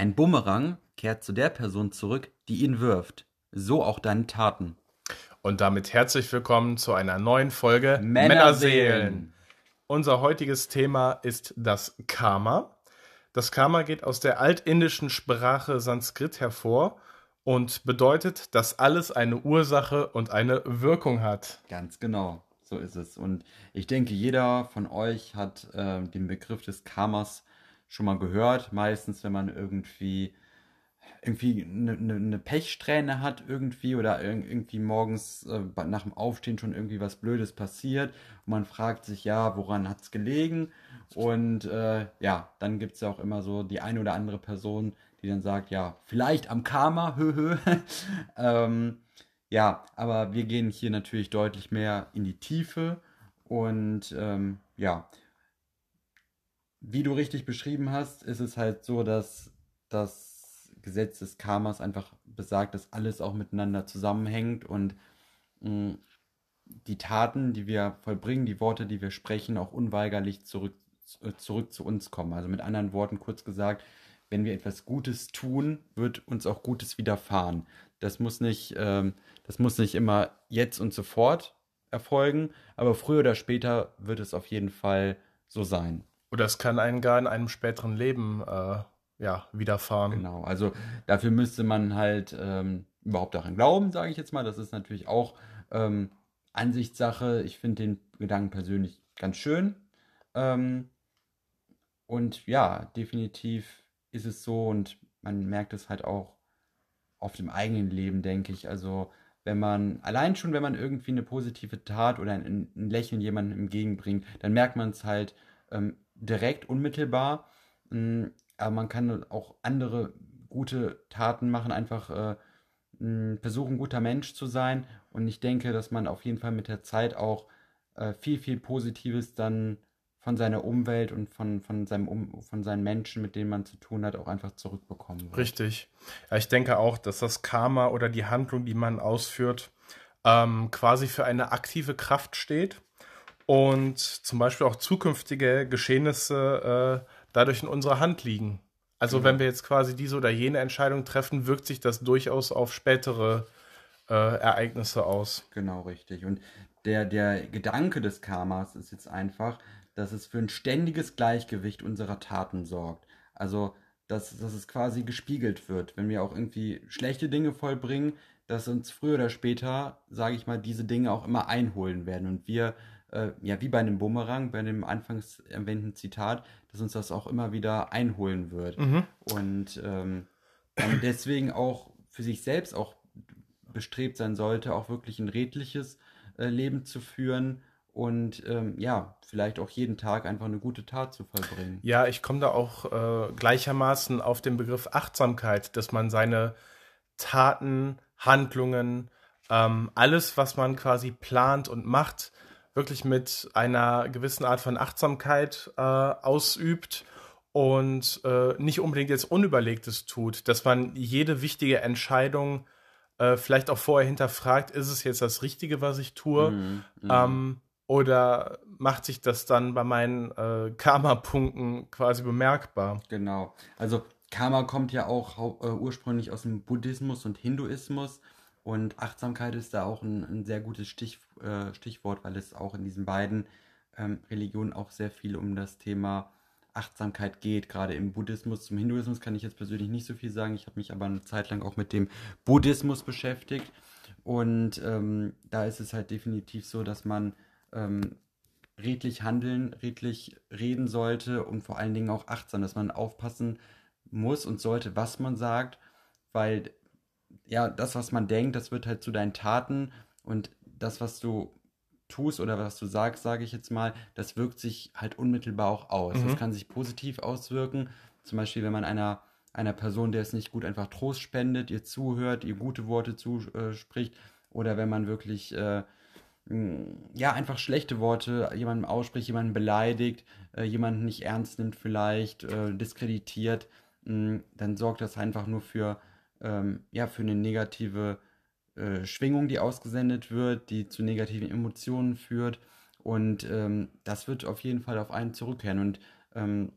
Ein Bumerang kehrt zu der Person zurück, die ihn wirft. So auch deine Taten. Und damit herzlich willkommen zu einer neuen Folge Männerseelen. Unser heutiges Thema ist das Karma. Das Karma geht aus der altindischen Sprache Sanskrit hervor und bedeutet, dass alles eine Ursache und eine Wirkung hat. Ganz genau, so ist es. Und ich denke, jeder von euch hat äh, den Begriff des Karmas schon mal gehört. Meistens, wenn man irgendwie irgendwie eine, eine, eine Pechsträhne hat irgendwie oder ir- irgendwie morgens äh, nach dem Aufstehen schon irgendwie was Blödes passiert und man fragt sich, ja, woran hat es gelegen? Und äh, ja, dann gibt es ja auch immer so die eine oder andere Person, die dann sagt, ja, vielleicht am Karma, hö, hö. ähm, ja, aber wir gehen hier natürlich deutlich mehr in die Tiefe und ähm, ja, wie du richtig beschrieben hast, ist es halt so, dass das Gesetz des Karmas einfach besagt, dass alles auch miteinander zusammenhängt und mh, die Taten, die wir vollbringen, die Worte, die wir sprechen, auch unweigerlich zurück, äh, zurück zu uns kommen. Also mit anderen Worten kurz gesagt, wenn wir etwas Gutes tun, wird uns auch Gutes widerfahren. Das muss nicht, ähm, das muss nicht immer jetzt und sofort erfolgen, aber früher oder später wird es auf jeden Fall so sein. Oder es kann einen gar in einem späteren Leben äh, ja, widerfahren. Genau, also dafür müsste man halt ähm, überhaupt daran glauben, sage ich jetzt mal. Das ist natürlich auch ähm, Ansichtssache. Ich finde den Gedanken persönlich ganz schön. Ähm, und ja, definitiv ist es so und man merkt es halt auch auf dem eigenen Leben, denke ich. Also wenn man, allein schon, wenn man irgendwie eine positive Tat oder ein, ein Lächeln jemandem entgegenbringt, dann merkt man es halt ähm, direkt, unmittelbar. Mm, Aber man kann auch andere gute Taten machen, einfach äh, mh, versuchen, guter Mensch zu sein. Und ich denke, dass man auf jeden Fall mit der Zeit auch äh, viel, viel Positives dann von seiner Umwelt und von, von, seinem um von seinen Menschen, mit denen man zu tun hat, auch einfach zurückbekommen wird. Richtig. Ja, ich denke auch, dass das Karma oder die Handlung, die man ausführt, ähm, quasi für eine aktive Kraft steht und zum Beispiel auch zukünftige Geschehnisse äh, dadurch in unserer Hand liegen. Also Genau. wenn wir jetzt quasi diese oder jene Entscheidung treffen, wirkt sich das durchaus auf spätere äh, Ereignisse aus. Genau, richtig. Und der, der Gedanke des Karmas ist jetzt einfach, dass es für ein ständiges Gleichgewicht unserer Taten sorgt. Also, dass, dass es quasi gespiegelt wird, wenn wir auch irgendwie schlechte Dinge vollbringen, dass uns früher oder später, sage ich mal, diese Dinge auch immer einholen werden. Und wir, äh, ja, wie bei einem Bumerang, bei dem anfangs erwähnten Zitat, dass uns das auch immer wieder einholen wird. Mhm. Und ähm, deswegen auch für sich selbst auch bestrebt sein sollte, auch wirklich ein redliches äh, Leben zu führen und ähm, ja, vielleicht auch jeden Tag einfach eine gute Tat zu vollbringen. Ja, ich komme da auch äh, gleichermaßen auf den Begriff Achtsamkeit, dass man seine Taten, Handlungen, ähm, alles, was man quasi plant und macht, wirklich mit einer gewissen Art von Achtsamkeit äh, ausübt und äh, nicht unbedingt jetzt Unüberlegtes tut, dass man jede wichtige Entscheidung äh, vielleicht auch vorher hinterfragt, ist es jetzt das Richtige, was ich tue? Mhm, mhm. Ähm, oder macht sich das dann bei meinen äh, Karma-Punkten quasi bemerkbar? Genau. Also Karma kommt ja auch äh, ursprünglich aus dem Buddhismus und Hinduismus und Achtsamkeit ist da auch ein, ein sehr gutes Stich, äh, Stichwort, weil es auch in diesen beiden ähm, Religionen auch sehr viel um das Thema Achtsamkeit geht. Gerade im Buddhismus, zum Hinduismus kann ich jetzt persönlich nicht so viel sagen. Ich habe mich aber eine Zeit lang auch mit dem Buddhismus beschäftigt und ähm, da ist es halt definitiv so, dass man ähm, redlich handeln, redlich reden sollte und vor allen Dingen auch achtsam, dass man aufpassen muss und sollte, was man sagt, weil ja, das, was man denkt, das wird halt zu deinen Taten und das, was du tust oder was du sagst, sage ich jetzt mal, das wirkt sich halt unmittelbar auch aus. Mhm. Das kann sich positiv auswirken, zum Beispiel, wenn man einer, einer Person, der es nicht gut einfach Trost spendet, ihr zuhört, ihr gute Worte zuspricht oder wenn man wirklich äh, ja, einfach schlechte Worte jemandem ausspricht, jemanden beleidigt, äh, jemanden nicht ernst nimmt vielleicht, äh, diskreditiert, mh, dann sorgt das einfach nur für, ähm, ja, für eine negative äh, Schwingung, die ausgesendet wird, die zu negativen Emotionen führt. Und ähm, das wird auf jeden Fall auf einen zurückkehren. Und ähm,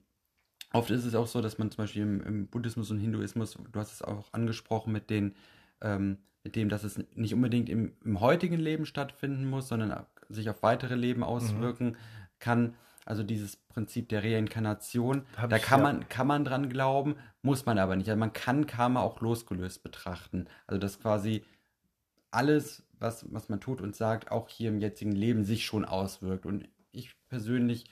oft ist es auch so, dass man zum Beispiel im, im Buddhismus und Hinduismus, du hast es auch angesprochen mit den, ähm, mit dem, dass es nicht unbedingt im, im heutigen Leben stattfinden muss, sondern sich auf weitere Leben auswirken mhm. kann. Also dieses Prinzip der Reinkarnation, da kann ja. man, kann man dran glauben, muss man aber nicht. Also man kann Karma auch losgelöst betrachten. Also dass quasi alles, was, was man tut und sagt, auch hier im jetzigen Leben sich schon auswirkt. Und ich persönlich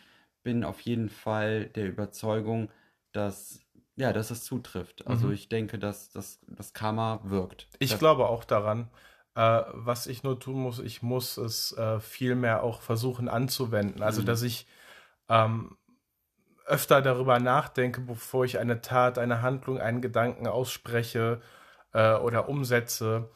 bin auf jeden Fall der Überzeugung, dass ja, dass es zutrifft. Also mhm. ich denke, dass das Karma wirkt. Ich das glaube auch daran. Äh, was ich nur tun muss, ich muss es äh, viel mehr auch versuchen anzuwenden. Also, mhm. dass ich ähm, öfter darüber nachdenke, bevor ich eine Tat, eine Handlung, einen Gedanken ausspreche äh, oder umsetze.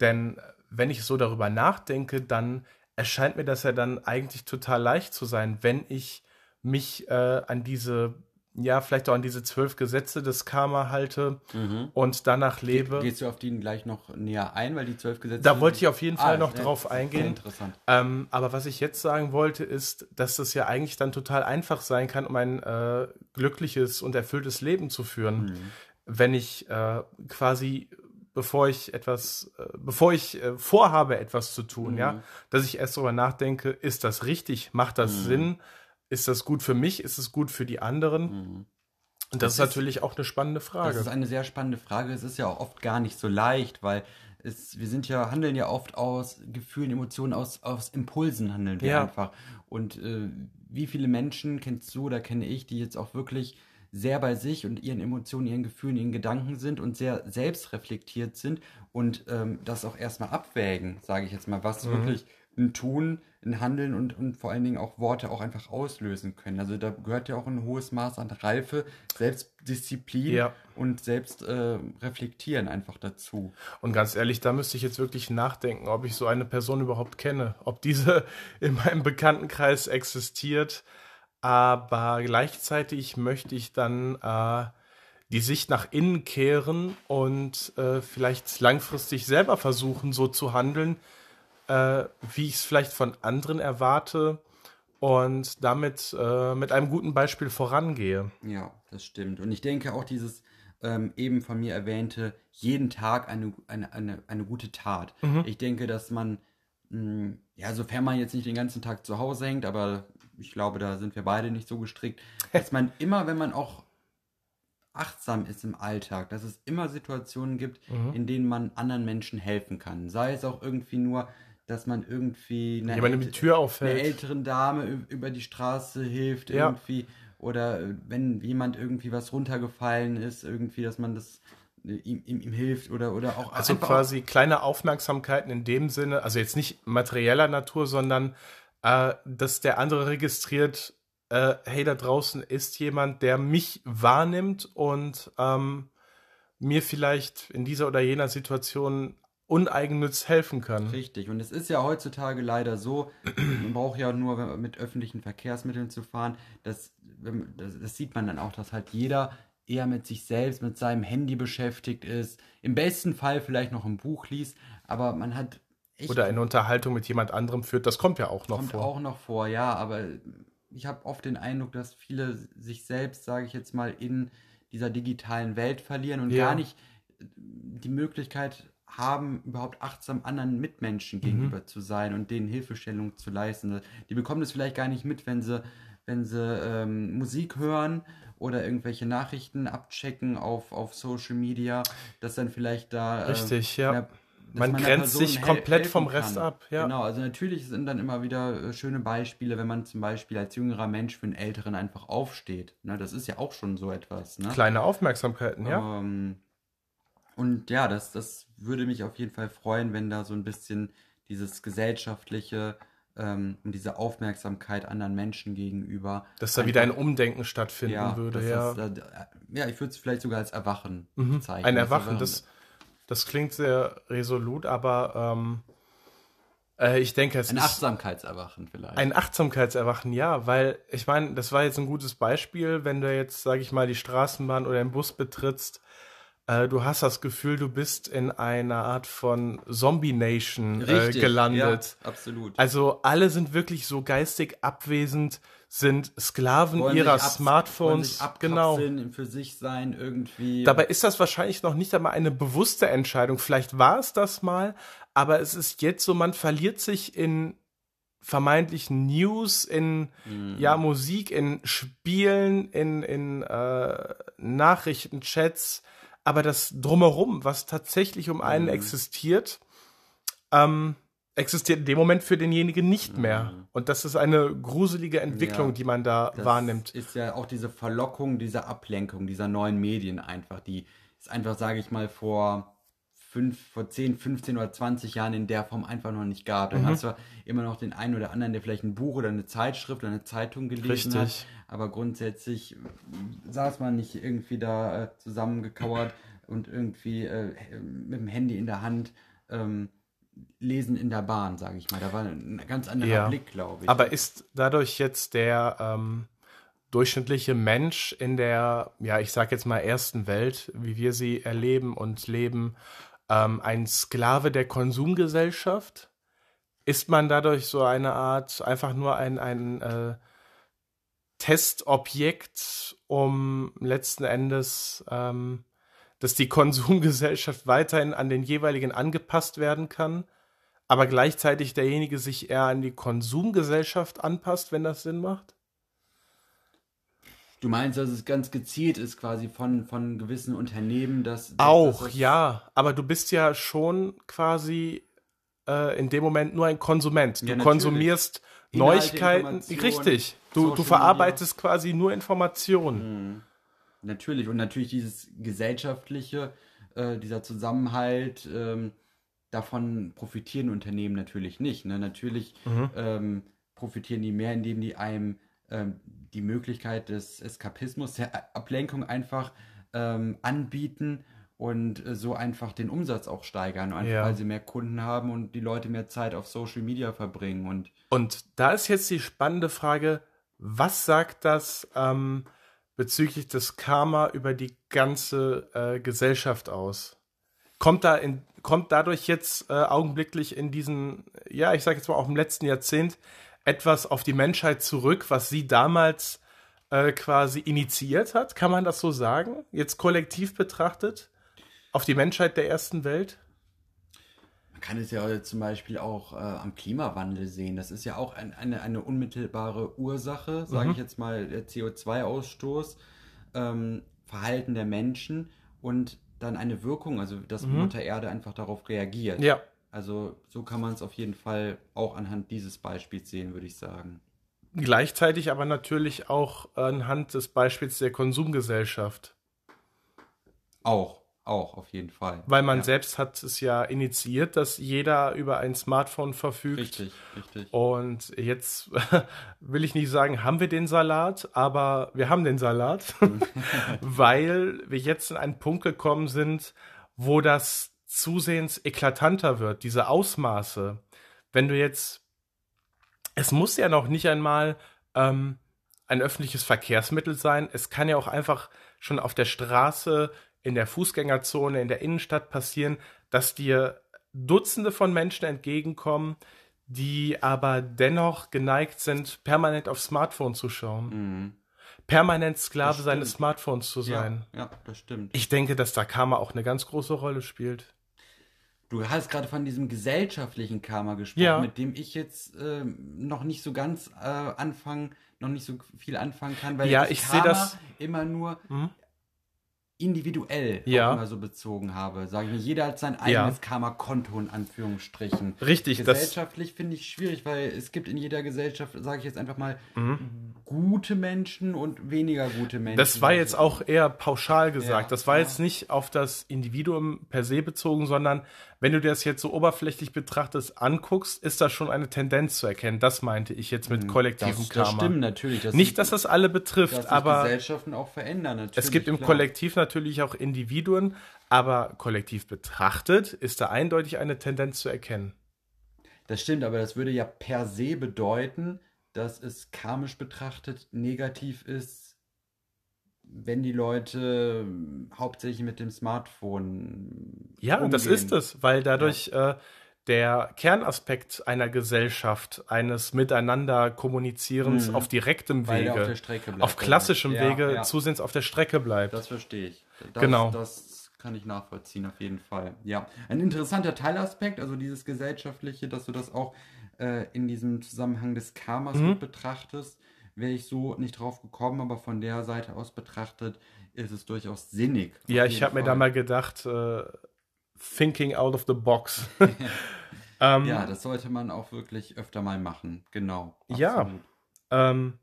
Denn wenn ich so darüber nachdenke, dann erscheint mir das ja dann eigentlich total leicht zu sein, wenn ich mich äh, an diese ja, vielleicht auch an diese zwölf Gesetze des Karma halte mhm. und danach lebe. Gehst du auf die gleich noch näher ein, weil die zwölf Gesetze. Da wollte ich auf jeden Fall ah, noch drauf eingehen. Interessant. Ähm, aber was ich jetzt sagen wollte, ist, dass das ja eigentlich dann total einfach sein kann, um ein äh, glückliches und erfülltes Leben zu führen, mhm. wenn ich äh, quasi bevor ich etwas, äh, bevor ich äh, vorhabe, etwas zu tun, mhm. ja, dass ich erst darüber nachdenke, ist das richtig, macht das mhm. Sinn? Ist das gut für mich? Ist es gut für die anderen? Mhm. Und das, das, ist natürlich auch eine spannende Frage. Das ist eine sehr spannende Frage. Es ist ja auch oft gar nicht so leicht, weil es, wir sind ja, handeln ja oft aus Gefühlen, Emotionen, aus, aus Impulsen handeln wir ja. einfach. Und äh, wie viele Menschen kennst du oder kenne ich, die jetzt auch wirklich sehr bei sich und ihren Emotionen, ihren Gefühlen, ihren Gedanken sind und sehr selbstreflektiert sind und ähm, das auch erstmal abwägen, sage ich jetzt mal, was mhm. wirklich ein Tun, ein Handeln und, und vor allen Dingen auch Worte auch einfach auslösen können. Also da gehört ja auch ein hohes Maß an Reife, Selbstdisziplin ja. und Selbstreflektieren äh, einfach dazu. Und ganz ehrlich, da müsste ich jetzt wirklich nachdenken, ob ich so eine Person überhaupt kenne, ob diese in meinem Bekanntenkreis existiert. Aber gleichzeitig möchte ich dann äh, die Sicht nach innen kehren und äh, vielleicht langfristig selber versuchen, so zu handeln, äh, wie ich es vielleicht von anderen erwarte und damit äh, mit einem guten Beispiel vorangehe. Ja, das stimmt. Und ich denke auch dieses ähm, eben von mir erwähnte, jeden Tag eine, eine, eine, eine gute Tat. Mhm. Ich denke, dass man, mh, hm, ja, sofern man jetzt nicht den ganzen Tag zu Hause hängt, aber ich glaube, da sind wir beide nicht so gestrickt, dass man immer, wenn man auch achtsam ist im Alltag, dass es immer Situationen gibt, mhm. in denen man anderen Menschen helfen kann. Sei es auch irgendwie nur, dass man irgendwie eine, Ält die Tür auffällt. eine älteren Dame über die Straße hilft ja. irgendwie oder äh, wenn jemand irgendwie was runtergefallen ist, irgendwie, dass man das äh, ihm, ihm, ihm hilft oder, oder auch Also quasi auch kleine Aufmerksamkeiten in dem Sinne, also jetzt nicht materieller Natur, sondern äh, dass der andere registriert, äh, hey, da draußen ist jemand, der mich wahrnimmt und ähm, mir vielleicht in dieser oder jener Situation uneigennütz helfen kann. Richtig. Und es ist ja heutzutage leider so, man braucht ja nur mit öffentlichen Verkehrsmitteln zu fahren. Das, das, sieht man dann auch, dass halt jeder eher mit sich selbst, mit seinem Handy beschäftigt ist. Im besten Fall vielleicht noch ein Buch liest, aber man hat echt. Oder eine Unterhaltung mit jemand anderem führt, das kommt ja auch noch kommt vor. Kommt auch noch vor, ja, aber ich habe oft den Eindruck, dass viele sich selbst, sage ich jetzt mal, in dieser digitalen Welt verlieren und ja. gar nicht die Möglichkeit haben, überhaupt achtsam anderen Mitmenschen mhm. gegenüber mhm. zu sein und denen Hilfestellung zu leisten. Die bekommen das vielleicht gar nicht mit, wenn sie, wenn sie ähm, Musik hören oder irgendwelche Nachrichten abchecken auf, auf Social Media, dass dann vielleicht da. Äh, Richtig, ja. Einer, man grenzt sich komplett vom Rest ab. Ja. Genau, also natürlich sind dann immer wieder äh, schöne Beispiele, wenn man zum Beispiel als jüngerer Mensch für einen Älteren einfach aufsteht. Ne, das ist ja auch schon so etwas. Ne? Kleine Aufmerksamkeiten, ja. Ähm, und ja, das, das würde mich auf jeden Fall freuen, wenn da so ein bisschen dieses gesellschaftliche ähm, und diese Aufmerksamkeit anderen Menschen gegenüber. Dass da wieder ein Umdenken stattfinden ja, würde, ja. Das, ja, ich würde es vielleicht sogar als Erwachen mhm. bezeichnen. Ein Erwachen, das, das klingt sehr resolut, aber ähm, äh, ich denke, es ein ist. Ein Achtsamkeitserwachen vielleicht. Ein Achtsamkeitserwachen, ja, weil ich meine, das war jetzt ein gutes Beispiel, wenn du jetzt, sage ich mal, die Straßenbahn oder den Bus betrittst äh, du hast das Gefühl, du bist in einer Art von Zombie Nation äh, gelandet. Ja, absolut. Also alle sind wirklich so geistig abwesend, sind Sklaven Wollen ihrer Smartphones. sich Genau. für sich sein, irgendwie. Dabei ist das wahrscheinlich noch nicht einmal eine bewusste Entscheidung. Vielleicht war es das mal, aber es ist jetzt so, man verliert sich in vermeintlichen News, in Mhm. ja Musik, in Spielen, in, in äh, Nachrichtenchats, aber das drumherum, was tatsächlich um einen Mhm. existiert, ähm, existiert in dem Moment für denjenigen nicht mehr. Und das ist eine gruselige Entwicklung, Mhm. Ja, die man da Das wahrnimmt. ist ja auch diese Verlockung dieser Ablenkung, dieser neuen Medien einfach, die ist einfach, sage ich mal, vor fünf, vor 10, 15 oder 20 Jahren in der Form einfach noch nicht gab. Mhm. Dann hast du immer noch den einen oder anderen, der vielleicht ein Buch oder eine Zeitschrift oder eine Zeitung gelesen hat. Richtig. Aber grundsätzlich saß man nicht irgendwie da äh, zusammengekauert und irgendwie äh, mit dem Handy in der Hand ähm, lesen in der Bahn, sage ich mal. Da war ein ganz anderer Ja. Blick, glaube ich. Aber ist dadurch jetzt der ähm, durchschnittliche Mensch in der, ja, ich sag jetzt mal ersten Welt, wie wir sie erleben und leben, ähm, ein Sklave der Konsumgesellschaft? Ist man dadurch so eine Art, einfach nur ein, ein äh, Testobjekt, um letzten Endes, ähm, dass die Konsumgesellschaft weiterhin an den jeweiligen angepasst werden kann? aber gleichzeitig derjenige sich eher an die Konsumgesellschaft anpasst, wenn das Sinn macht? Du meinst, dass es ganz gezielt ist, quasi von, von gewissen Unternehmen, dass. dass Auch, das- ja, aber du bist ja schon quasi äh, in dem Moment nur ein Konsument. Du Ja, konsumierst Inhalte, Neuigkeiten. Richtig. Du, du verarbeitest quasi nur Informationen. Natürlich. Und natürlich dieses gesellschaftliche, äh, dieser Zusammenhalt, ähm, davon profitieren Unternehmen natürlich nicht. Ne? Natürlich Mhm. ähm, profitieren die mehr, indem die einem ähm, die Möglichkeit des Eskapismus, der Ablenkung einfach ähm, anbieten und äh, so einfach den Umsatz auch steigern, einfach Ja. weil sie mehr Kunden haben und die Leute mehr Zeit auf Social Media verbringen und Und da ist jetzt die spannende Frage, was sagt das ähm, bezüglich des Karma über die ganze äh, Gesellschaft aus? Kommt da in, kommt dadurch jetzt äh, augenblicklich in diesen, ja, ich sage jetzt mal auch im letzten Jahrzehnt etwas auf die Menschheit zurück, was sie damals äh, quasi initiiert hat? Kann man das so sagen? Jetzt kollektiv betrachtet? Auf die Menschheit der ersten Welt? Man kann es ja heute zum Beispiel auch äh, am Klimawandel sehen. Das ist ja auch ein, eine, eine unmittelbare Ursache, sage ich jetzt mal, der CO2-Ausstoß, ähm, Verhalten der Menschen und dann eine Wirkung, also dass Mutter Erde einfach darauf reagiert. Ja. Also so kann man es auf jeden Fall auch anhand dieses Beispiels sehen, würde ich sagen. Gleichzeitig aber natürlich auch anhand des Beispiels der Konsumgesellschaft. Auch, auch auf jeden Fall. Weil man ja, selbst hat es ja initiiert, dass jeder über ein Smartphone verfügt. Richtig, richtig. Und jetzt will ich nicht sagen, haben wir den Salat, aber wir haben den Salat, weil wir jetzt in einen Punkt gekommen sind, wo das zusehends eklatanter wird, diese Ausmaße. Wenn du jetzt, es muss ja noch nicht einmal ähm, ein öffentliches Verkehrsmittel sein, es kann ja auch einfach schon auf der Straße, in der Fußgängerzone, in der Innenstadt passieren, dass dir Dutzende von Menschen entgegenkommen, die aber dennoch geneigt sind, permanent auf Smartphone zu schauen. Mhm. Permanent Sklave seines. Smartphones zu sein. Ja, ja, das stimmt. Ich denke, dass da Karma auch eine ganz große Rolle spielt. Du hast gerade von diesem gesellschaftlichen Karma gesprochen, Ja. mit dem ich jetzt ähm, noch nicht so ganz äh, anfangen, noch nicht so viel anfangen kann, weil Ja, das ich sehe Karma das- immer nur Mhm. Individuell Ja. auch immer so bezogen habe. Sage ich mir, jeder hat sein Ja. eigenes Karma-Konto in Anführungsstrichen. Richtig, das- Gesellschaftlich finde ich schwierig, weil es gibt in jeder Gesellschaft, sage ich jetzt einfach mal, Mhm. gute Menschen und weniger gute Menschen. Das war jetzt auch eher pauschal gesagt. Ja, das war ja. jetzt nicht auf das Individuum per se bezogen, sondern wenn du dir das jetzt so oberflächlich betrachtest, anguckst, ist da schon eine Tendenz zu erkennen. Das meinte ich jetzt mit kollektivem Mhm. das, das Karma. stimmt natürlich. Das Nicht, dass das alle betrifft, dass aber Gesellschaften auch verändern. Natürlich, es gibt im klar. Kollektiv natürlich auch Individuen, aber kollektiv betrachtet ist da eindeutig eine Tendenz zu erkennen. Das stimmt, aber das würde ja per se bedeuten, dass es karmisch betrachtet negativ ist, wenn die Leute hauptsächlich mit dem Smartphone. Ja, umgehen. das ist es, weil dadurch äh, der Kernaspekt einer Gesellschaft, eines Miteinander Kommunizierens Mhm. auf direktem Weil auf Wege, Strecke bleibt. auf klassischem Ja, Wege ja. zusehends auf der Strecke bleibt. Das verstehe ich. Das, Genau. Das kann ich nachvollziehen, auf jeden Fall. Ja, ein interessanter Teilaspekt, also dieses gesellschaftliche, dass du das auch äh, in diesem Zusammenhang des Karmas Mhm. mit betrachtest, wäre ich so nicht drauf gekommen, aber von der Seite aus betrachtet ist es durchaus sinnig. auf Ja, ich habe mir da mal gedacht, äh, thinking out of the box. ähm, Ja, das sollte man auch wirklich öfter mal machen. Genau. Ja. absolut. ähm,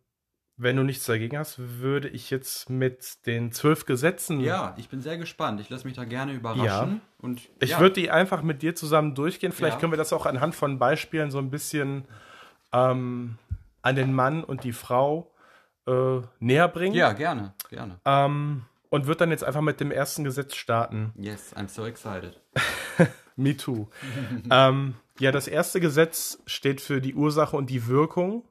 wenn du nichts dagegen hast, würde ich jetzt mit den zwölf Gesetzen. Ja, ich bin sehr gespannt. Ich lasse mich da gerne überraschen. Und Ich ja, würde die einfach mit dir zusammen durchgehen. Vielleicht Ja. können wir das auch anhand von Beispielen so ein bisschen ähm, an den Mann und die Frau äh, näher bringen. Ja, gerne, gerne. Ähm, und würde dann jetzt einfach mit dem ersten Gesetz starten. Yes, I'm so excited. Me too. ähm, ja, das erste Gesetz steht für die Ursache und die Wirkung.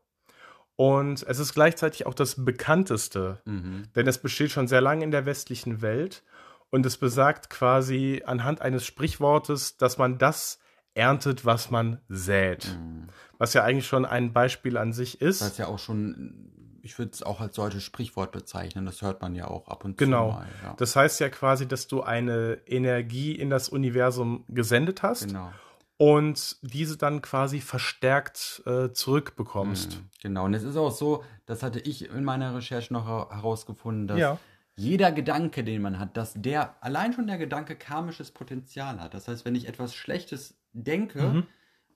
Und es ist gleichzeitig auch das bekannteste, Mhm. denn es besteht schon sehr lange in der westlichen Welt. Und es besagt quasi anhand eines Sprichwortes, dass man das erntet, was man sät. Mhm. Was ja eigentlich schon ein Beispiel an sich ist. Das ist ja auch schon, ich würde es auch als solches Sprichwort bezeichnen. Das hört man ja auch ab und Genau. zu mal. Ja. Das heißt ja quasi, dass du eine Energie in das Universum gesendet hast genau. und diese dann quasi verstärkt äh, zurückbekommst. Mhm. Genau. Und es ist auch so, das hatte ich in meiner Recherche noch her- herausgefunden, dass Ja. jeder Gedanke, den man hat, dass der, allein schon der Gedanke karmisches Potenzial hat. Das heißt, wenn ich etwas Schlechtes denke, Mhm.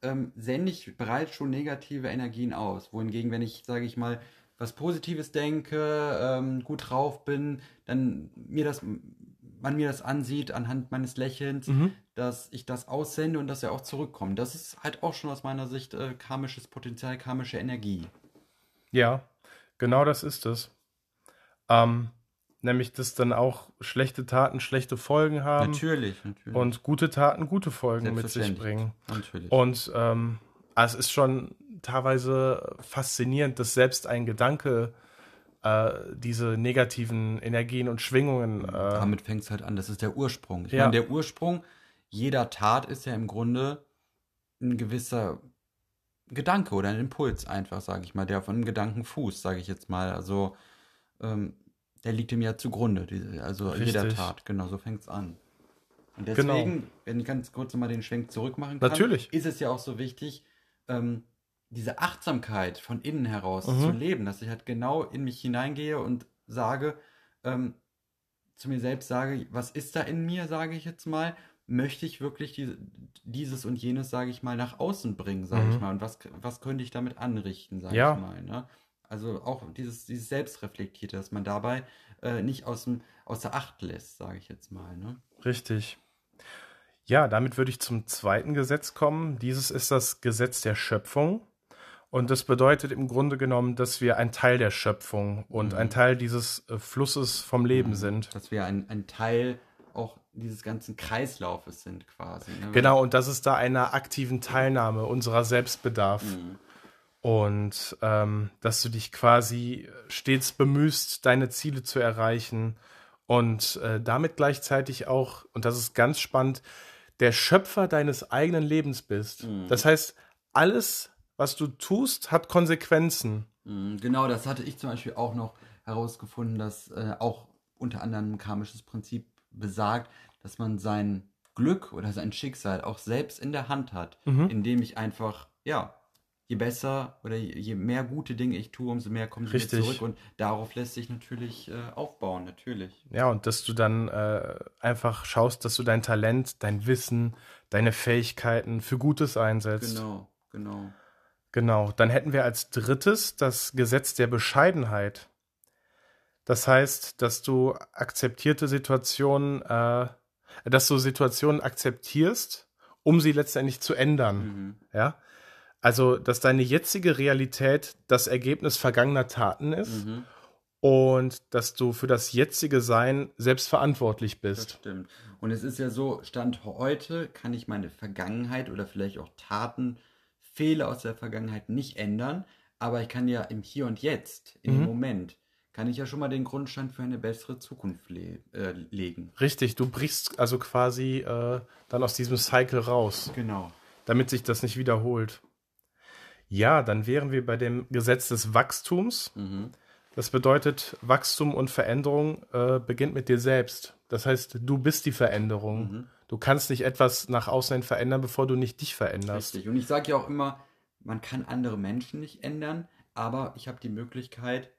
ähm, sende ich bereits schon negative Energien aus. Wohingegen, wenn ich, sage ich mal, was Positives denke, ähm, gut drauf bin, dann mir das, man mir das ansieht anhand meines Lächelns, Mhm. dass ich das aussende und dass er auch zurückkommt. Das ist halt auch schon aus meiner Sicht äh, karmisches Potenzial, karmische Energie. Ja, genau das ist es. Ähm, nämlich, dass dann auch schlechte Taten schlechte Folgen haben natürlich, natürlich. und gute Taten gute Folgen mit sich bringen. natürlich. Und ähm, es ist schon teilweise faszinierend, dass selbst ein Gedanke äh, diese negativen Energien und Schwingungen äh, Damit fängt es halt an. Das ist der Ursprung. Ich Ja. meine, der Ursprung jeder Tat ist ja im Grunde ein gewisser Gedanke oder ein Impuls einfach, sage ich mal, der von einem Gedanken fußt, sage ich jetzt mal. Also ähm, der liegt ihm ja zugrunde, diese, also jeder Richtig. Tat. Genau, so fängt es an. Und Genau. deswegen, wenn ich ganz kurz nochmal den Schwenk zurückmachen kann, Natürlich. ist es ja auch so wichtig, ähm, diese Achtsamkeit von innen heraus Mhm. zu leben, dass ich halt genau in mich hineingehe und sage, ähm, zu mir selbst sage, was ist da in mir, sage ich jetzt mal, möchte ich wirklich diese, dieses und jenes, sage ich mal, nach außen bringen, sage Mhm. ich mal, und was, was könnte ich damit anrichten, sage Ja. ich mal. Ne? Also auch dieses, dieses Selbstreflektierte, dass man dabei äh, nicht aus dem, außer Acht lässt, sage ich jetzt mal. Ne? Richtig. Ja, damit würde ich zum zweiten Gesetz kommen. Dieses ist das Gesetz der Schöpfung. Und das bedeutet im Grunde genommen, dass wir ein Teil der Schöpfung und Mhm. ein Teil dieses äh, Flusses vom Leben sind. Dass wir ein, ein Teil auch dieses ganzen Kreislaufes sind quasi. Ne? Genau, und das ist da einer aktiven Teilnahme unserer Selbstbedarf. Mhm. Und ähm, dass du dich quasi stets bemühst, deine Ziele zu erreichen und äh, damit gleichzeitig auch, und das ist ganz spannend, der Schöpfer deines eigenen Lebens bist. Mhm. Das heißt, alles, was du tust, hat Konsequenzen. Mhm, Genau, das hatte ich zum Beispiel auch noch herausgefunden, dass äh, auch unter anderem ein karmisches Prinzip besagt, dass man sein Glück oder sein Schicksal auch selbst in der Hand hat, Mhm. indem ich einfach, ja, je besser oder je, mehr gute Dinge ich tue, umso mehr kommen sie zurück und darauf lässt sich natürlich äh, aufbauen, natürlich. Ja, und dass du dann äh, einfach schaust, dass du dein Talent, dein Wissen, deine Fähigkeiten für Gutes einsetzt. Genau, genau. Genau, dann hätten wir als drittes das Gesetz der Bescheidenheit. Das heißt, dass du akzeptierte Situationen, äh, dass du Situationen akzeptierst, um sie letztendlich zu ändern. Mhm. Ja, also, dass deine jetzige Realität das Ergebnis vergangener Taten ist Mhm. und dass du für das jetzige Sein selbst verantwortlich Das bist. stimmt. Und es ist ja so, Stand heute kann ich meine Vergangenheit oder vielleicht auch Taten, Fehler aus der Vergangenheit nicht ändern, aber ich kann ja im Hier und Jetzt, dem Mhm. Moment, kann ich ja schon mal den Grundstein für eine bessere Zukunft le äh, legen. Richtig, du brichst also quasi äh, dann aus diesem Cycle raus. Genau. Damit sich das nicht wiederholt. Ja, dann wären wir bei dem Gesetz des Wachstums. Mhm. Das bedeutet, Wachstum und Veränderung äh, beginnt mit dir selbst. Das heißt, du bist die Veränderung. Mhm. Du kannst nicht etwas nach außen verändern, bevor du nicht dich veränderst. Richtig. Und ich sage ja auch immer, man kann andere Menschen nicht ändern, aber ich habe die Möglichkeit,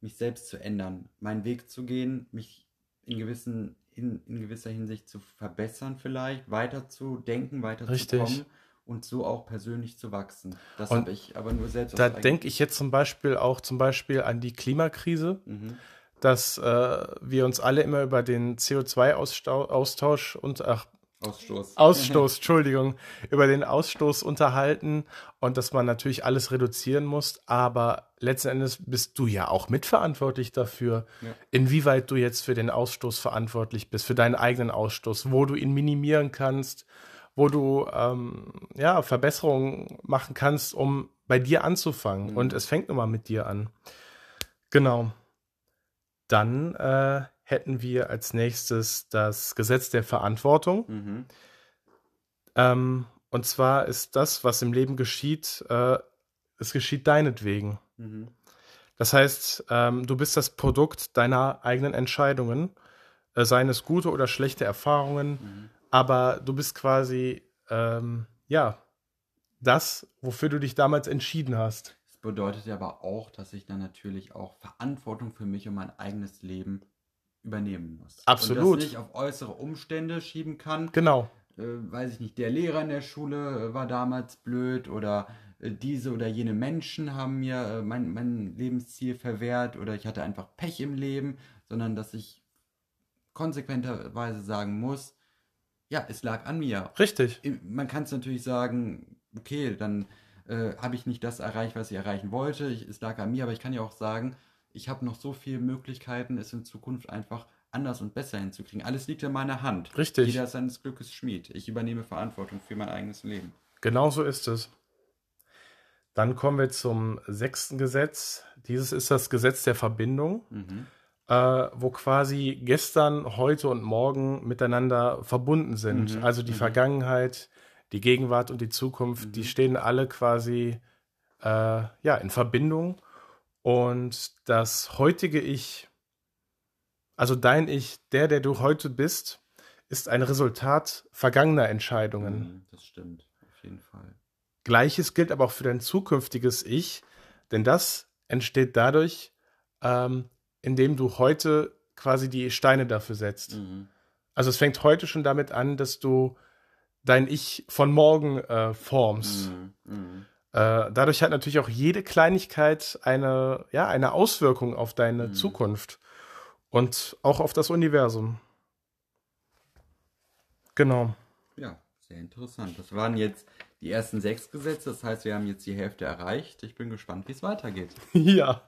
mich selbst zu ändern, meinen Weg zu gehen, mich in, gewissen, in, in gewisser Hinsicht zu verbessern vielleicht, weiter zu denken, weiter Richtig. zu kommen und so auch persönlich zu wachsen. Das habe ich aber nur selbst Da denke ich jetzt zum Beispiel auch zum Beispiel an die Klimakrise, Mhm. dass äh, wir uns alle immer über den CO2-Austausch und ach, Ausstoß. Ausstoß, Entschuldigung, über den Ausstoß unterhalten und dass man natürlich alles reduzieren muss, aber letzten Endes bist du ja auch mitverantwortlich dafür, Ja. inwieweit du jetzt für den Ausstoß verantwortlich bist, für deinen eigenen Ausstoß, wo du ihn minimieren kannst, wo du ähm, ja Verbesserungen machen kannst, um bei dir anzufangen. Mhm. Und es fängt nun mal mit dir an. Genau. Dann äh, hätten wir als nächstes das Gesetz der Verantwortung. Mhm. Ähm, und zwar ist das, was im Leben geschieht, äh, es geschieht deinetwegen. Mhm. Das heißt, ähm, du bist das Produkt deiner eigenen Entscheidungen, äh, seien es gute oder schlechte Erfahrungen, Mhm. Aber du bist quasi, ähm, ja, das, wofür du dich damals entschieden hast. Das bedeutet aber auch, dass ich dann natürlich auch Verantwortung für mich und mein eigenes Leben übernehmen muss. Absolut. Und das nicht auf äußere Umstände schieben kann. Genau. Äh, weiß ich nicht, der Lehrer in der Schule äh, war damals blöd oder äh, diese oder jene Menschen haben mir äh, mein, mein Lebensziel verwehrt oder ich hatte einfach Pech im Leben, sondern dass ich konsequenterweise sagen muss, ja, es lag an mir. Richtig. Man kann es natürlich sagen, okay, dann äh, habe ich nicht das erreicht, was ich erreichen wollte. Ich, es lag an mir, aber ich kann ja auch sagen, ich habe noch so viele Möglichkeiten, es in Zukunft einfach anders und besser hinzukriegen. Alles liegt in meiner Hand. Richtig. Jeder ist seines Glückes Schmied. Ich übernehme Verantwortung für mein eigenes Leben. Genau so ist es. Dann kommen wir zum sechsten Gesetz. Dieses ist das Gesetz der Verbindung, Mhm. Äh, wo quasi gestern, heute und morgen miteinander verbunden sind. Mhm, Also die mhm. Vergangenheit, die Gegenwart und die Zukunft, die Mhm. stehen alle quasi äh, ja, in Verbindung. Und das heutige Ich, also dein Ich, der, der du heute bist, ist ein Resultat vergangener Entscheidungen. Mhm, Das stimmt, auf jeden Fall. Gleiches gilt aber auch für dein zukünftiges Ich, denn das entsteht dadurch, ähm, indem du heute quasi die Steine dafür setzt. Mhm. Also es fängt heute schon damit an, dass du dein Ich von morgen äh, formst. Mhm. Mhm. Äh, dadurch hat natürlich auch jede Kleinigkeit eine, ja, eine Auswirkung auf deine Mhm. Zukunft und auch auf das Universum. Genau. Ja, sehr interessant. Das waren jetzt die ersten sechs Gesetze. Das heißt, wir haben jetzt die Hälfte erreicht. Ich bin gespannt, wie es weitergeht. Ja,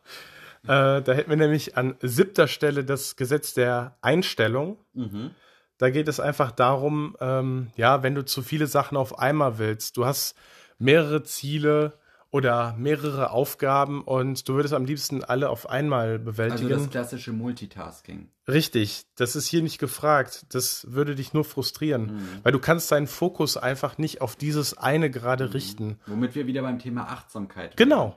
äh, da hätten wir nämlich an siebter Stelle das Gesetz der Einstellung. Mhm. Da geht es einfach darum, ähm, ja, wenn du zu viele Sachen auf einmal willst, du hast mehrere Ziele oder mehrere Aufgaben und du würdest am liebsten alle auf einmal Also bewältigen. das klassische Multitasking. Richtig, das ist hier nicht gefragt. Das würde dich nur frustrieren, Mhm. weil du kannst deinen Fokus einfach nicht auf dieses eine gerade richten. Womit wir wieder beim Thema Achtsamkeit Genau. wären.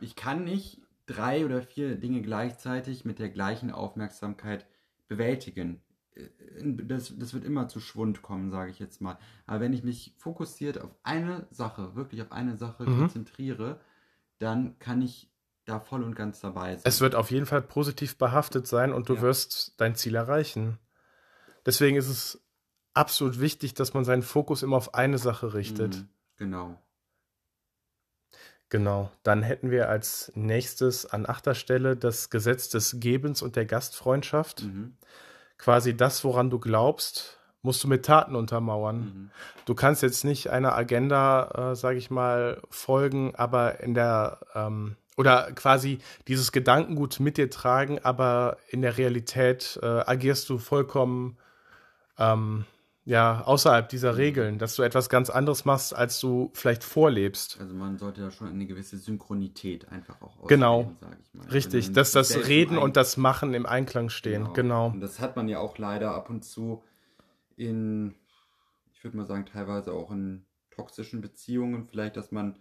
Ich kann nicht drei oder vier Dinge gleichzeitig mit der gleichen Aufmerksamkeit bewältigen. Äh, Das, das wird immer zu Schwund kommen, sage ich jetzt mal. Aber wenn ich mich fokussiert auf eine Sache, wirklich auf eine Sache Mhm. konzentriere, dann kann ich da voll und ganz dabei sein. Es wird auf jeden Fall positiv behaftet sein und du Ja. wirst dein Ziel erreichen. Deswegen ist es absolut wichtig, dass man seinen Fokus immer auf eine Sache richtet. Mhm, Genau. Genau. Dann hätten wir als nächstes an achter Stelle das Gesetz des Gebens und der Gastfreundschaft. Mhm. Quasi das, woran du glaubst, musst du mit Taten untermauern. Mhm. Du kannst jetzt nicht einer Agenda, äh, sage ich mal, folgen, aber in der ähm, oder quasi dieses Gedankengut mit dir tragen, aber in der Realität äh, agierst du vollkommen, ähm, ja, außerhalb dieser Regeln, dass du etwas ganz anderes machst, als du vielleicht vorlebst. Also man sollte da schon eine gewisse Synchronität einfach auch Genau. sag ich mal. Richtig, Wenn dass das Reden und das Machen im Einklang stehen. Genau. Und das hat man ja auch leider ab und zu in, ich würde mal sagen, teilweise auch in toxischen Beziehungen, vielleicht, dass man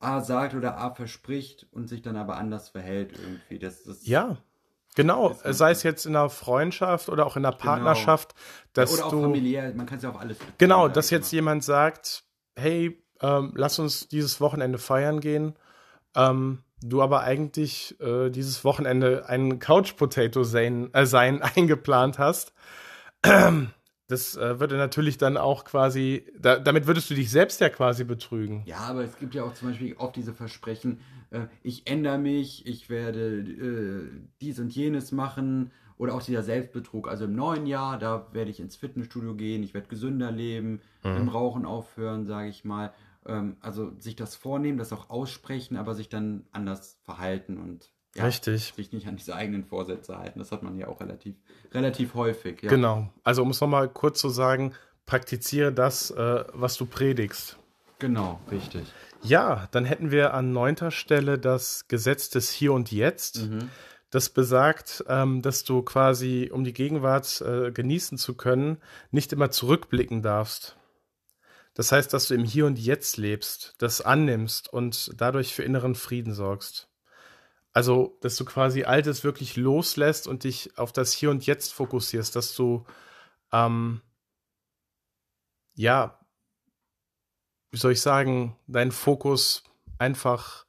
A sagt oder A verspricht und sich dann aber anders verhält irgendwie. Das, das Ja, genau. Sei es jetzt in einer Freundschaft oder auch in einer Partnerschaft, dass oder auch du. familiär, man kann es ja auf alles beziehen, Genau, dass jetzt mal. jemand sagt, hey, ähm, lass uns dieses Wochenende feiern gehen. Ähm, du aber eigentlich äh, dieses Wochenende einen Couch Potato sein, äh, sein eingeplant hast. Das äh, würde natürlich dann auch quasi, da, damit würdest du dich selbst ja quasi betrügen. Ja, aber es gibt ja auch zum Beispiel oft diese Versprechen, äh, ich ändere mich, ich werde äh, dies und jenes machen. Oder auch dieser Selbstbetrug. Also im neuen Jahr, da werde ich ins Fitnessstudio gehen, ich werde gesünder leben, Mhm. im Rauchen aufhören, sage ich mal. Ähm, also sich das vornehmen, das auch aussprechen, aber sich dann anders verhalten und ja, Richtig. sich nicht an diese eigenen Vorsätze halten. Das hat man ja auch relativ, relativ häufig. Ja. Genau. Also um es nochmal kurz zu sagen, praktiziere das, äh, was du predigst. Genau, richtig. Ja, dann hätten wir an neunter Stelle das Gesetz des Hier und Jetzt. Das besagt, ähm, dass du quasi, um die Gegenwart äh, genießen zu können, nicht immer zurückblicken darfst. Das heißt, dass du im Hier und Jetzt lebst, das annimmst und dadurch für inneren Frieden sorgst. Also, dass du quasi Altes wirklich loslässt und dich auf das Hier und Jetzt fokussierst, dass du, ähm, ja, wie soll ich sagen, deinen Fokus einfach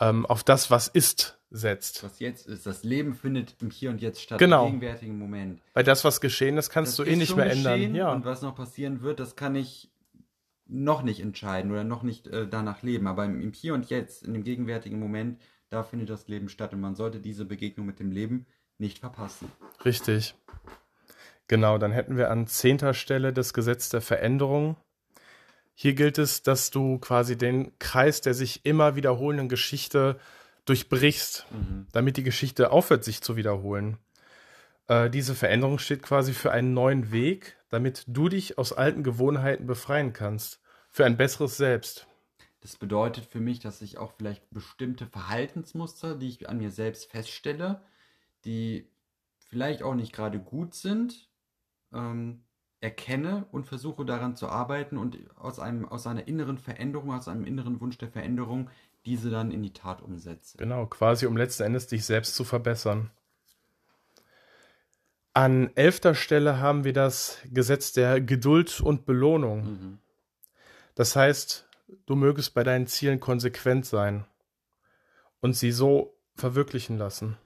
ähm, auf das, was ist, setzt. Was jetzt ist, das Leben findet im Hier und Jetzt statt, Genau. im gegenwärtigen Moment. Weil das, was geschehen ist, kannst Das du eh nicht mehr ändern. Ja. Und was noch passieren wird, das kann ich noch nicht entscheiden oder noch nicht äh, danach leben. Aber im, im Hier und Jetzt, in dem gegenwärtigen Moment, da findet das Leben statt. Und man sollte diese Begegnung mit dem Leben nicht verpassen. Richtig. Genau, dann hätten wir an zehnter Stelle das Gesetz der Veränderung. Hier gilt es, dass du quasi den Kreis der sich immer wiederholenden Geschichte durchbrichst, damit die Geschichte aufhört, sich zu wiederholen. Äh, diese Veränderung steht quasi für einen neuen Weg, damit du dich aus alten Gewohnheiten befreien kannst. Für ein besseres Selbst. Das bedeutet für mich, dass ich auch vielleicht bestimmte Verhaltensmuster, die ich an mir selbst feststelle, die vielleicht auch nicht gerade gut sind, ähm, erkenne und versuche daran zu arbeiten und aus einem aus einer inneren Veränderung, aus einem inneren Wunsch der Veränderung diese dann in die Tat umsetze. Genau, quasi um letzten Endes dich selbst zu verbessern. An elfter Stelle haben wir das Gesetz der Geduld und Belohnung. Mhm. Das heißt, du mögest bei deinen Zielen konsequent sein und sie so verwirklichen lassen.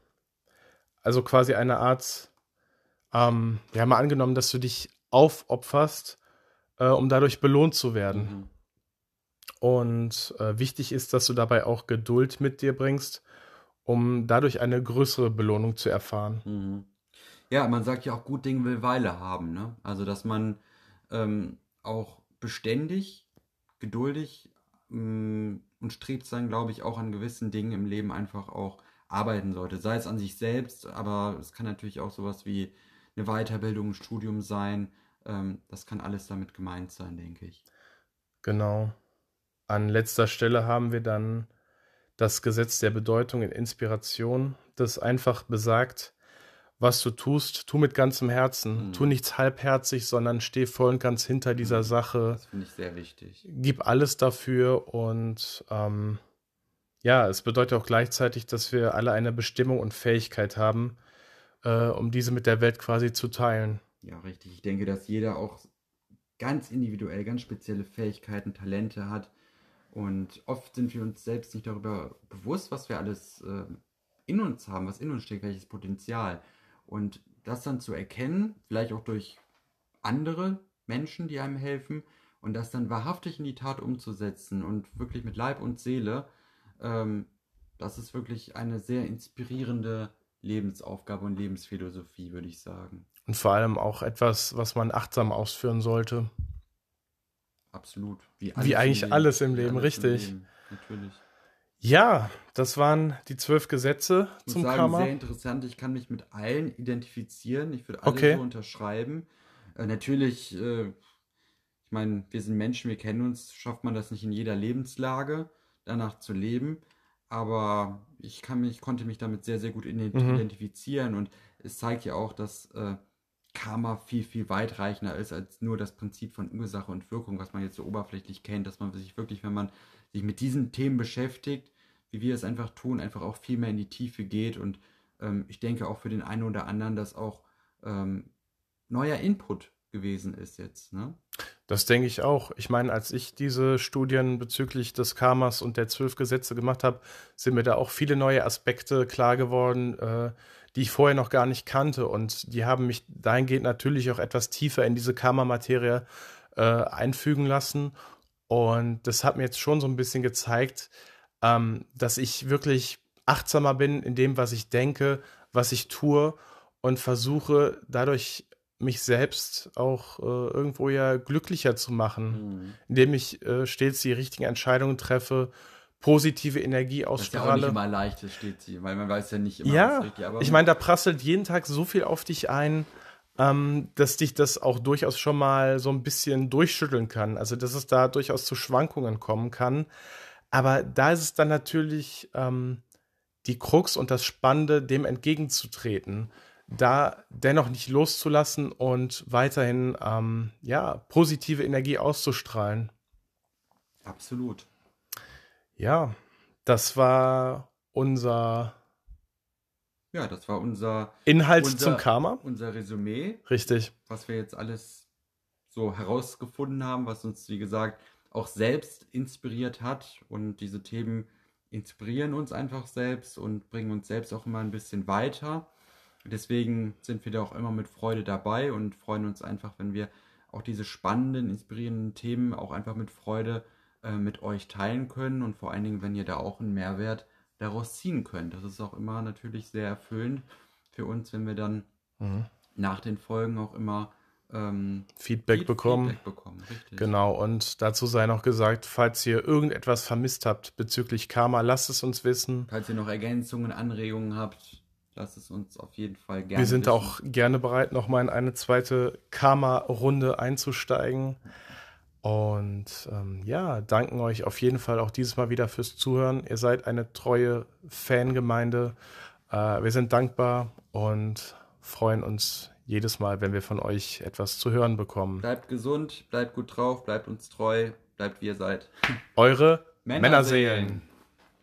Also quasi eine Art, ähm, wir haben mal angenommen, dass du dich aufopferst, äh, um dadurch belohnt zu werden. Mhm. Und äh, wichtig ist, dass du dabei auch Geduld mit dir bringst, um dadurch eine größere Belohnung zu erfahren. Mhm. Ja, man sagt ja auch, gut Ding will Weile haben, ne? Also, dass man ähm, auch beständig, geduldig ähm, und strebsam, glaube ich, auch an gewissen Dingen im Leben einfach auch arbeiten sollte. Sei es an sich selbst, aber es kann natürlich auch sowas wie eine Weiterbildung, ein Studium sein. Ähm, das kann alles damit gemeint sein, denke ich. Genau. An letzter Stelle haben wir dann das Gesetz der Bedeutung in Inspiration, das einfach besagt, was du tust, tu mit ganzem Herzen. Mhm. Tu nichts halbherzig, sondern steh voll und ganz hinter dieser Sache. Das finde ich sehr wichtig. Gib alles dafür und ähm, ja, es bedeutet auch gleichzeitig, dass wir alle eine Bestimmung und Fähigkeit haben, äh, um diese mit der Welt quasi zu teilen. Ja, richtig. Ich denke, dass jeder auch ganz individuell, ganz spezielle Fähigkeiten, Talente hat. Und oft sind wir uns selbst nicht darüber bewusst, was wir alles äh, in uns haben, was in uns steckt, welches Potenzial. Und das dann zu erkennen, vielleicht auch durch andere Menschen, die einem helfen, und das dann wahrhaftig in die Tat umzusetzen und wirklich mit Leib und Seele, ähm, das ist wirklich eine sehr inspirierende Lebensaufgabe und Lebensphilosophie, würde ich sagen. Und vor allem auch etwas, was man achtsam ausführen sollte. Absolut. Wie eigentlich alles im Wie Leben, alles im richtig. Leben, Natürlich. Ja, das waren die zwölf Gesetze Ich zum sagen, Karma. sehr interessant. Ich kann mich mit allen identifizieren. Ich würde alle Okay. so unterschreiben. Äh, natürlich, äh, ich meine, wir sind Menschen, wir kennen uns, schafft man das nicht in jeder Lebenslage, danach zu leben. Aber ich kann mich, konnte mich damit sehr, sehr gut Mhm. identifizieren und es zeigt ja auch, dass äh, Karma viel, viel weitreichender ist als nur das Prinzip von Ursache und Wirkung, was man jetzt so oberflächlich kennt, dass man sich wirklich, wenn man sich mit diesen Themen beschäftigt, wie wir es einfach tun, einfach auch viel mehr in die Tiefe geht und ähm, ich denke auch für den einen oder anderen, dass auch ähm, neuer Input gewesen ist jetzt. Ne? Das denke ich auch. Ich meine, als ich diese Studien bezüglich des Karmas und der zwölf Gesetze gemacht habe, sind mir da auch viele neue Aspekte klar geworden, äh, die ich vorher noch gar nicht kannte. Und die haben mich dahingehend natürlich auch etwas tiefer in diese Karma-Materie äh, einfügen lassen. Und das hat mir jetzt schon so ein bisschen gezeigt, ähm, dass ich wirklich achtsamer bin in dem, was ich denke, was ich tue und versuche dadurch mich selbst auch äh, irgendwo ja glücklicher zu machen, indem ich äh, stets die richtigen Entscheidungen treffe, positive Energie Das ist ja auch nicht ausstrahle. immer leicht, das steht sie, weil man weiß ja nicht immer, Ja, was richtig aber ich meine, da prasselt jeden Tag so viel auf dich ein, ähm, dass dich das auch durchaus schon mal so ein bisschen durchschütteln kann. Also, dass es da durchaus zu Schwankungen kommen kann. Aber da ist es dann natürlich ähm, die Krux und das Spannende, dem entgegenzutreten, da dennoch nicht loszulassen und weiterhin ähm, ja, positive Energie auszustrahlen. absolut. Ja, das war unser Ja, das war unser, Inhalt Unser- zum Karma. unser Resümee, Richtig. was wir jetzt alles so herausgefunden haben, was uns, wie gesagt, auch selbst inspiriert hat. Und diese Themen inspirieren uns einfach selbst und bringen uns selbst auch immer ein bisschen weiter. Deswegen sind wir da auch immer mit Freude dabei und freuen uns einfach, wenn wir auch diese spannenden, inspirierenden Themen auch einfach mit Freude äh, mit euch teilen können und vor allen Dingen, wenn ihr da auch einen Mehrwert daraus ziehen könnt. Das ist auch immer natürlich sehr erfüllend für uns, wenn wir dann Mhm. nach den Folgen auch immer ähm, Feedback Feed- bekommen. Feedback bekommen. Richtig. Genau, und dazu sei noch gesagt, falls ihr irgendetwas vermisst habt bezüglich Karma, lasst es uns wissen. Falls ihr noch Ergänzungen, Anregungen habt, lasst es uns auf jeden Fall gerne Wir sind wissen. auch gerne bereit, nochmal in eine zweite Karma-Runde einzusteigen. Und ähm, ja, danken euch auf jeden Fall auch dieses Mal wieder fürs Zuhören. Ihr seid eine treue Fangemeinde. Äh, wir sind dankbar und freuen uns jedes Mal, wenn wir von euch etwas zu hören bekommen. Bleibt gesund, bleibt gut drauf, bleibt uns treu, bleibt wie ihr seid. Eure Männerseelen. Männerseelen.